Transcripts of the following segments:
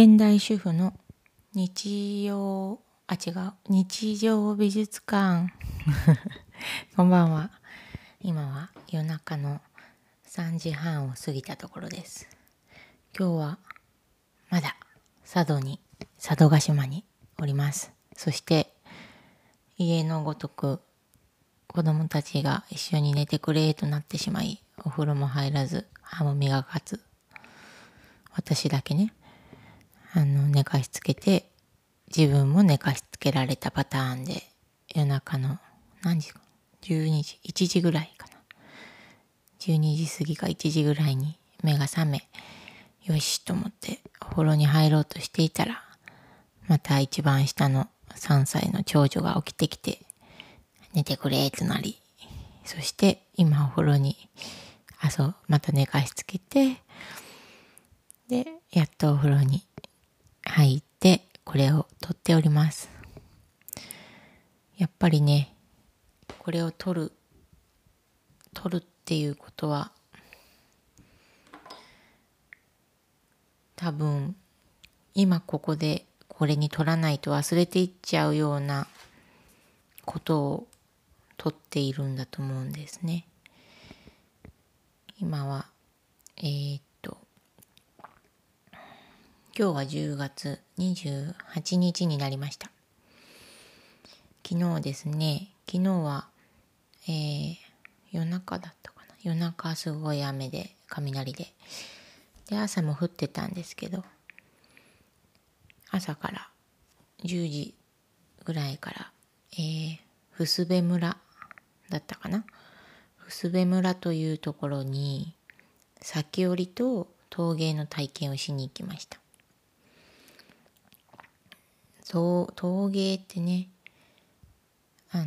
現代主婦の日曜、あ、違う、日常美術館。こんばんは。今は夜中の3時半を過ぎたところです。今日はまだ佐渡に、佐渡島におります。そして家のごとく子供たちが一緒に寝てくれとなってしまい、お風呂も入らず、歯も磨かず、私だけね、あの、寝かしつけて、自分も寝かしつけられたパターンで、夜中の何時か ?12 時、1時ぐらいかな。12時過ぎか1時ぐらいに目が覚め、よしと思ってお風呂に入ろうとしていたら、また一番下の3歳の長女が起きてきて、寝てくれとなり、そして今お風呂に、あ、そう、また寝かしつけて、で、やっとお風呂に入って、これを撮っております。やっぱりね、これを撮る、撮るっていうことは、多分、今ここでこれに撮らないと忘れていっちゃうようなことを撮っているんだと思うんですね。今は、えー、今日は10月28日になりました。昨日ですね、昨日は、えー夜中だったかな。夜中すごい雨で、雷で。で、朝も降ってたんですけど、朝から10時ぐらいから、えー、ふすべ村だったかな。ふすべ村というところに、先折りと陶芸の体験をしに行きました。陶芸ってね、あの、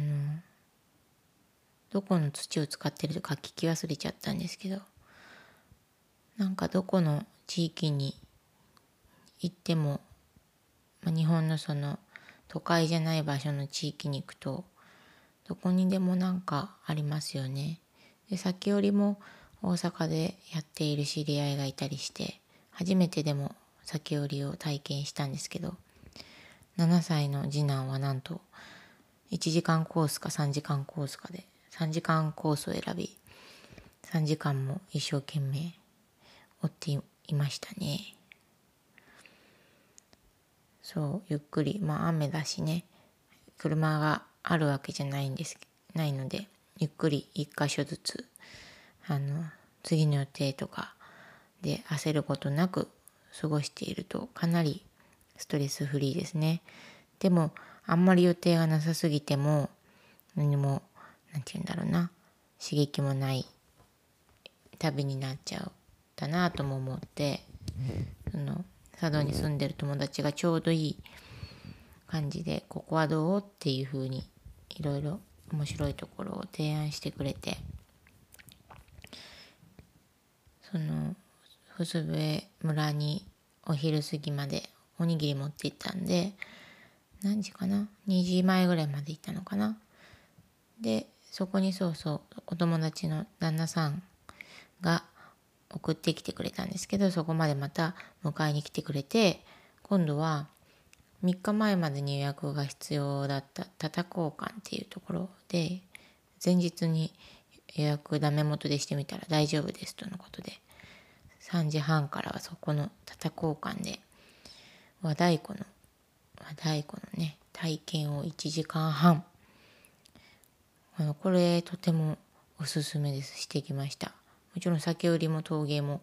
どこの土を使ってるとか聞き忘れちゃったんですけど、なんかどこの地域に行っても、まあ、日本のその都会じゃない場所の地域に行くと、どこにでもなんかありますよね。で、先折りも大阪でやっている知り合いがいたりして、初めてでも先折りを体験したんですけど、7歳の次男はなんと1時間コースか3時間コースかで3時間コースを選び3時間も一生懸命追っていましたね。そうゆっくりまあ雨だしね車があるわけじゃないんですないのでゆっくり一箇所ずつあの次の予定とかで焦ることなく過ごしているとかなりストレスフリーですね。でも、あんまり予定がなさすぎても、何も、なんて言うんだろうな、刺激もない旅になっちゃうだなとも思って、その、佐渡に住んでる友達がちょうどいい感じで、ここはどうっていう風に、いろいろ面白いところを提案してくれて、その、ふすべ村にお昼過ぎまでおにぎり持って行ったんで、何時かな ?2 時前ぐらいまで行ったのかな？で、そこにそうそう、お友達の旦那さんが送ってきてくれたんですけど、そこまでまた迎えに来てくれて、今度は3日前までに予約が必要だったタタ交換っていうところで、前日に予約ダメ元でしてみたら大丈夫ですとのことで、3時半からはそこのタタ交換で、和太鼓の和太鼓のね体験を1時間半。あのこれとてもおすすめです。してきました。もちろん先売りも陶芸も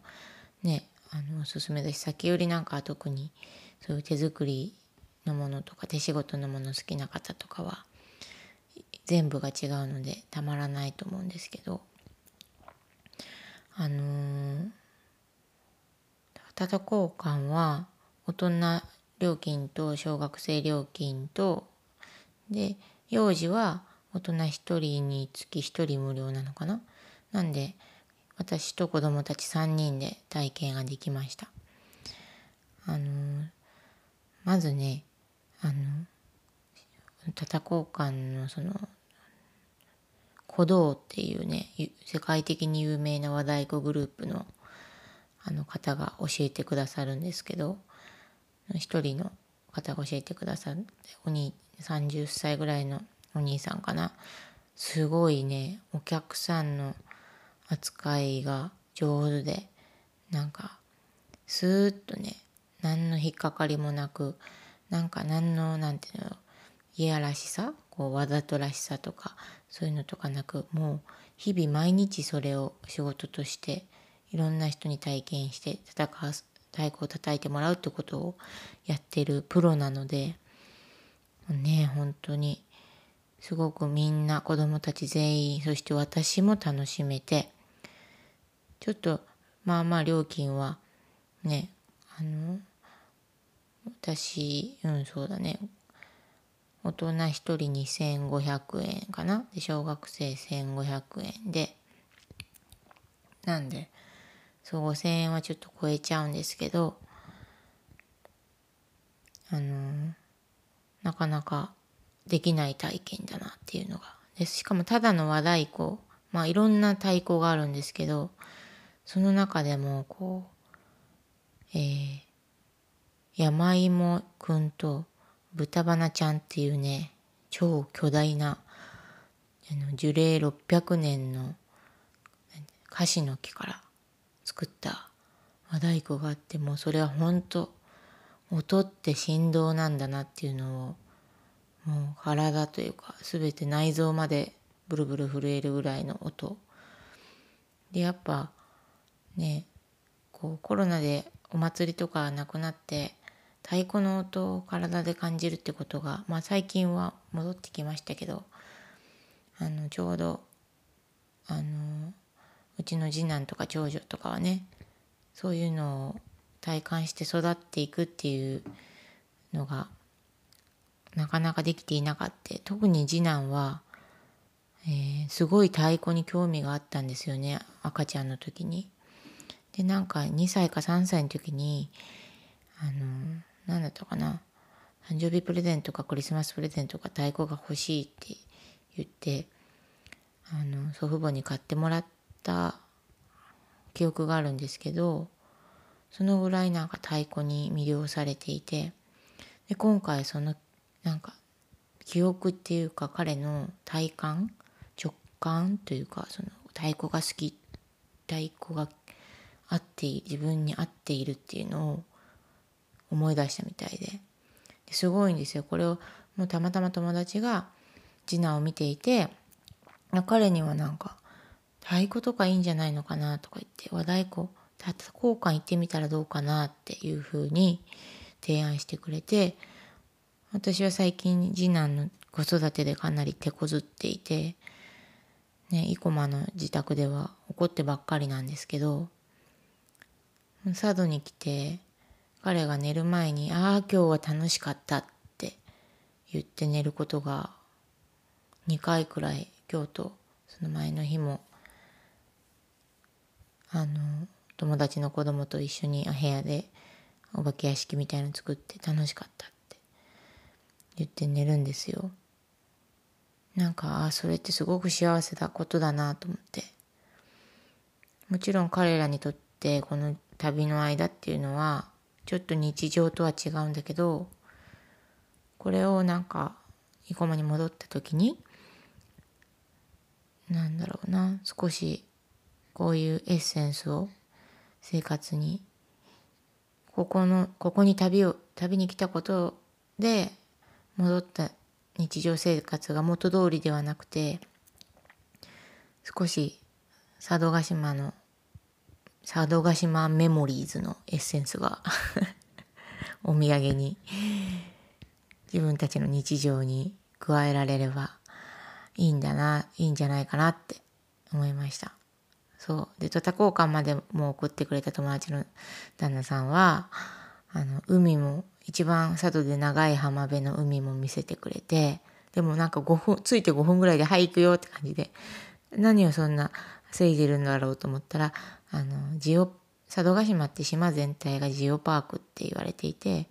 ねあのおすすめだし先売りなんかは特にそういう手作りのものとか手仕事のもの好きな方とかは全部が違うのでたまらないと思うんですけど。あのー、タタ交換は大人料金と小学生料金とで幼児は大人1人につき1人無料なのかな？なんで私と子供たち3人で体験ができました。あのまずねあのタタ交換のその鼓動っていうね世界的に有名な和太鼓グループのあの方が教えてくださるんですけど一人の方が教えてくださってお兄30歳ぐらいのお兄さんかな。すごいねお客さんの扱いが上手でなんかスーッとね何の引っかかりもなくなんか何のなんていうのいやらしさこうわざとらしさとかそういうのとかなくもう日々毎日それを仕事としていろんな人に体験して戦太鼓を叩いてもらうってことをやってるプロなのでね本当にすごくみんな子供たち全員そして私も楽しめてちょっとまあまあ料金はねあの私うんそうだね。大人1人2500円かな？で小学生1500円で。なんでそう5000円はちょっと超えちゃうんですけどあのなかなかできない体験だなっていうのが。でしかもただの和太鼓。まあいろんな太鼓があるんですけどその中でもこうえー、山芋くんと豚花ちゃんっていうね超巨大なあの樹齢600年の樫の木から作った和太鼓があってもそれは本当音って振動なんだなっていうのをもう体というか全て内臓までブルブル震えるぐらいの音。でやっぱねこうコロナでお祭りとかなくなって太鼓の音を体で感じるってことが、まあ、最近は戻ってきましたけどあのちょうどあのうちの次男とか長女とかはねそういうのを体感して育っていくっていうのがなかなかできていなかった特に次男は、えー、すごい太鼓に興味があったんですよね赤ちゃんの時に。でなんか2歳か3歳の時にあの何だったかな誕生日プレゼントかクリスマスプレゼントか太鼓が欲しいって言ってあの祖父母に買ってもらった記憶があるんですけどそのぐらいなんか太鼓に魅了されていてで今回そのなんか記憶っていうか彼の体感直感というかその太鼓が好き太鼓が合って自分に合っているっていうのを思い出したみたいで。すごいんですよ。これをもうたまたま友達が次男を見ていて彼にはなんか太鼓とかいいんじゃないのかな？とか言って和太鼓交換行ってみたらどうかなっていうふうに提案してくれて私は最近次男の子育てでかなり手こずっていてね生駒の自宅では怒ってばっかりなんですけど佐渡に来て彼が寝る前に「ああ今日は楽しかった」って言って寝ることが2回くらい今日とその前の日もあの友達の子供と一緒に部屋でお化け屋敷みたいの作って楽しかったって言って寝るんですよ。なんかあそれってすごく幸せなことだなと思ってもちろん彼らにとってこの旅の間っていうのはちょっと日常とは違うんだけどこれをなんか生駒に戻った時になんだろうな少しこういうエッセンスを生活にここのここに旅を旅に来たことで戻った日常生活が元通りではなくて少し佐渡島の佐渡島メモリーズのエッセンスが お土産に自分たちの日常に加えられればいいんだないいんじゃないかなって思いました。そう。でトタ交換までも送ってくれた友達の旦那さんはあの海も一番佐渡で長い浜辺の海も見せてくれてでもなんか5分ついて5分ぐらいで「はい行くよ」って感じで何をそんな防いでるんだろうと思ったらあのジオ佐渡島って島全体がジオパークって言われていて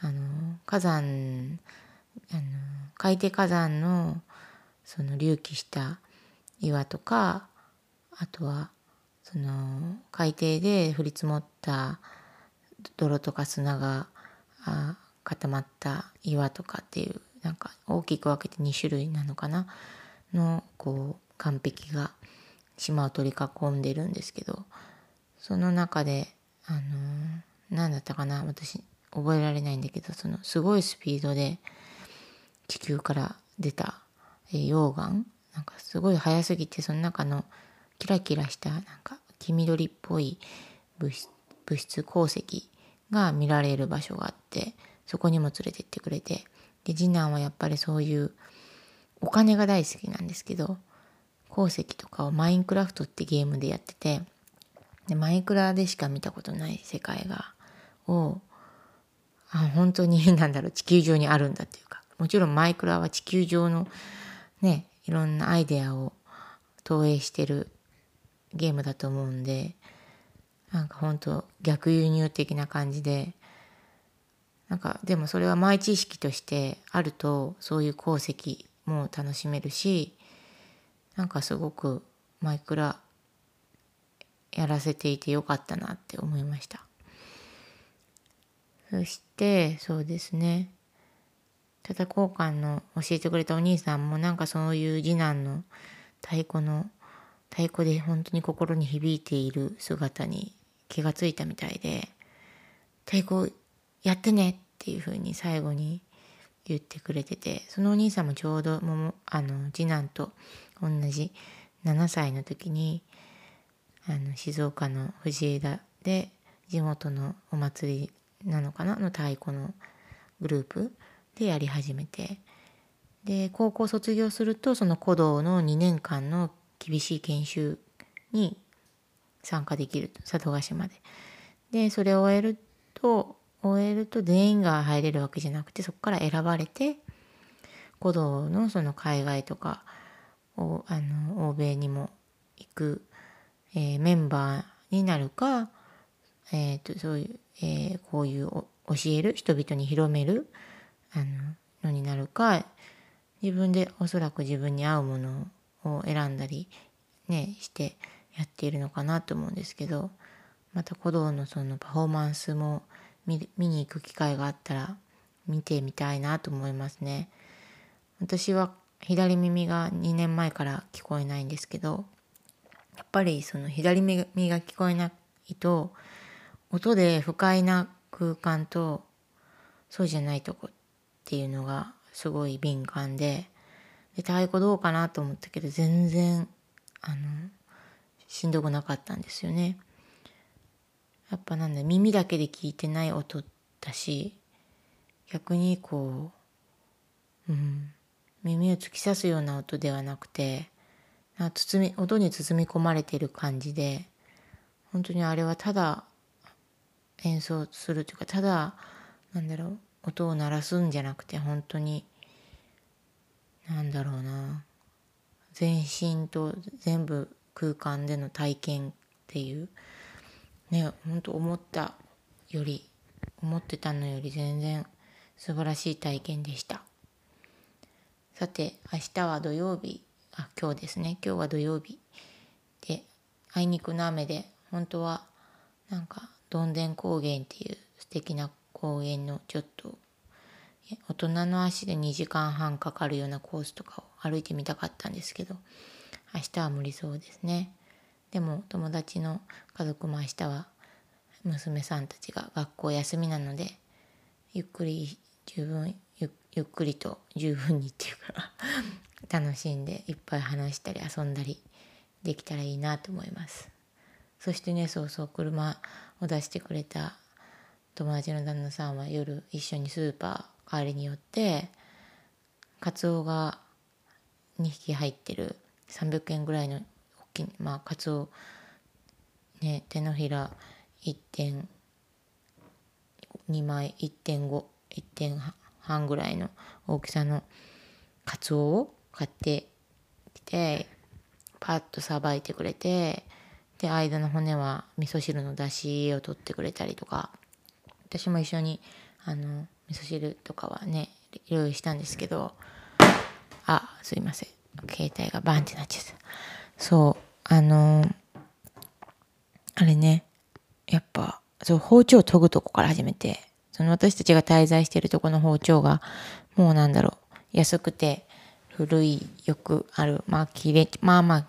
あの火山あの海底火山のその隆起した岩とかあとはその海底で降り積もった泥とか砂が固まった岩とかっていうなんか大きく分けて2種類なのかな？のこう岸壁が島を取り囲んでるんですけどその中であの何だったかな？私覚えられないんだけどそのすごいスピードで地球から出た、溶岩？なんかすごい速すぎてその中のキラキラしたなんか黄緑っぽい物質鉱石が見られる場所があってそこにも連れてってくれてで次男はやっぱりそういうお金が大好きなんですけど鉱石とかをマインクラフトってゲームでやっててでマイクラでしか見たことない世界がをあ本当に なんだろう地球上にあるんだっていうかもちろんマイクラは地球上のねいろんなアイデアを投影してるゲームだと思うんでなんか本当逆輸入的な感じでなんかでもそれは前知識としてあるとそういう鉱石も楽しめるしなんかすごくマイクラやらせていてよかったなって思いました。そしてそうですね。ただ交換の教えてくれたお兄さんもなんかそういう次男の太鼓の太鼓で本当に心に響いている姿に気がついたみたいで太鼓やってねっていう風に最後に言ってくれててそのお兄さんもちょうどもあの次男と同じ7歳の時にあの静岡の藤枝で地元のお祭りなのかな？の太鼓のグループでやり始めて。で高校卒業するとその古道の2年間の厳しい研修に参加できる佐渡島で。でそれを終えると終えると全員が入れるわけじゃなくてそこから選ばれて古道のその海外とかをあの欧米にも行く、えー、メンバーになるか、えーと、そういう、えー、こういう教える人々に広めるあののになるか自分でおそらく自分に合うものを選んだりねしてやっているのかなと思うんですけどまた鼓動のそのパフォーマンスも見に行く機会があったら見てみたいなと思いますね。私は左耳が2年前から聞こえないんですけどやっぱりその左耳が聞こえないと音で不快な空間とそうじゃないとこっていうのがすごい敏感でで太鼓どうかなと思ったけど全然あのしんどくなかったんですよね。やっぱなんだ耳だけで聞いてない音だし逆にこう、うん、耳を突き刺すような音ではなくてな包み音に包み込まれてる感じで本当にあれはただ演奏するというかただなんだろう音を鳴らすんじゃなくて本当になんだろうな。全身と全部空間での体験っていう。ね本当思ったより思ってたのより全然素晴らしい体験でした。さて明日は土曜日。あ今日ですね。今日は土曜日。であいにくの雨で本当はなんかどんでん高原っていう素敵な公園のちょっと大人の足で2時間半かかるようなコースとかを歩いてみたかったんですけど明日は無理そうですね。でも友達の家族も明日は娘さんたちが学校休みなのでゆっくり十分ゆっくりと十分にっていうか 楽しんでいっぱい話したり遊んだりできたらいいなと思います。そしてねそうそう車を出してくれた友達の旦那さんは夜一緒にスーパー帰りによってカツオが2匹入ってる。300円ぐらいの大きいまあカツオね手のひら1.2枚1.51点半ぐらいの大きさのカツオを買ってきてパッとさばいてくれてで間の骨は味噌汁の出汁を取ってくれたりとか。私も一緒にあの味噌汁とかはね用意したんですけどあすいません。携帯がバンってなっちゃった。そうあのあれねやっぱそう包丁研ぐとこから始めてその私たちが滞在してるとこの包丁が、もうなんだろう、安くて古い、よくある、まあ切れ、まあまあ、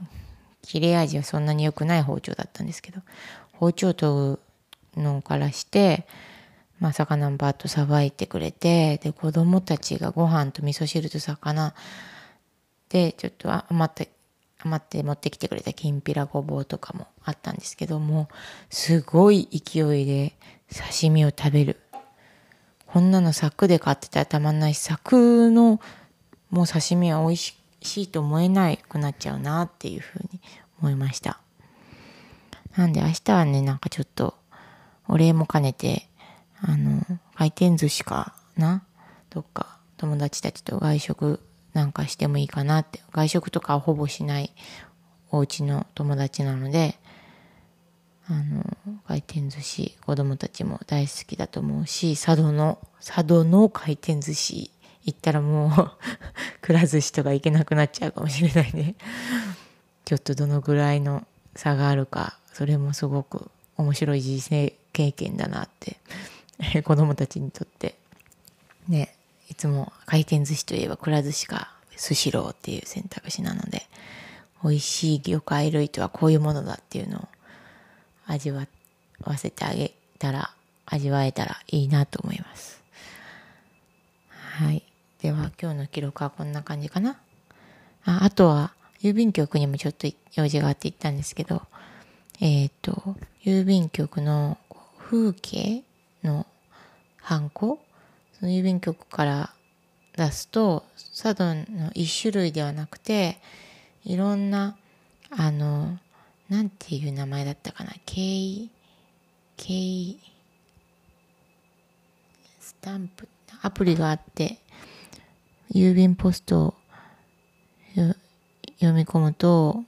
切れ味はそんなに良くない包丁だったんですけど、包丁研ぐのからして、まあ魚バッとさばいてくれて、で、子供たちがご飯と味噌汁と魚。で、ちょっと余った余って持ってきてくれたきんぴらごぼうとかもあったんですけどもすごい勢いで刺身を食べる。こんなの柵で買ってたらたまんないし柵のもう刺身は美味しいと思えなくなっちゃうなっていうふうに思いました。なんで明日はねなんかちょっとお礼も兼ねてあの回転寿司かな？どっか友達たちと外食なんかしてもいいかなって。外食とかはほぼしないお家の友達なので、あの、回転寿司、子供たちも大好きだと思うし、佐渡の、佐渡の回転寿司行ったらもう くら寿司とか行けなくなっちゃうかもしれないね。ちょっとどのぐらいの差があるか、それもすごく面白い人生経験だなって 子供たちにとってねいつも回転寿司といえばくら寿司かスシローっていう選択肢なので美味しい魚介類とはこういうものだっていうのを味わわせてあげたら味わえたらいいなと思います。はい。では今日の記録はこんな感じかな。ああとは郵便局にもちょっと用事があって行ったんですけどえっ、ー、と郵便局の風景のハンコその郵便局から出すと佐渡の一種類ではなくていろんなあのなんていう名前だったかな？経緯？経緯？スタンプ？アプリがあって郵便ポストを読み込むと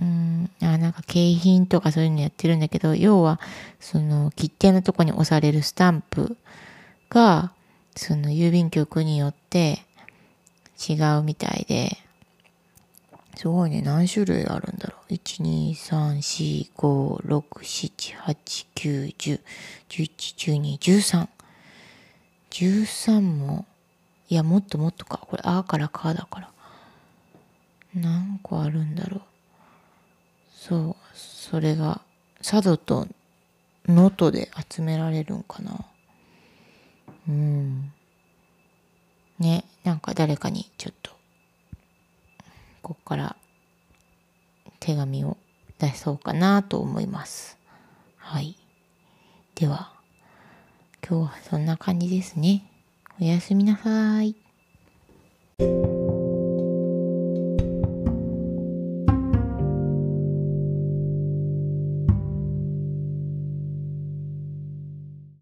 うんあなんか景品とかそういうのやってるんだけど要はその切手のとこに押されるスタンプが、その郵便局によって違うみたいで、すごいね、何種類あるんだろう。1、2、3、4、5、6、7、8、9、10、11、12、13。13も、いや、もっともっとか。これ、あからかだから。何個あるんだろう。そう、それが、佐渡と能登で集められるんかな。うん。ね、なんか誰かにちょっと、こっから手紙を出そうかなと思います。はい。では、今日はそんな感じですね。おやすみなさい。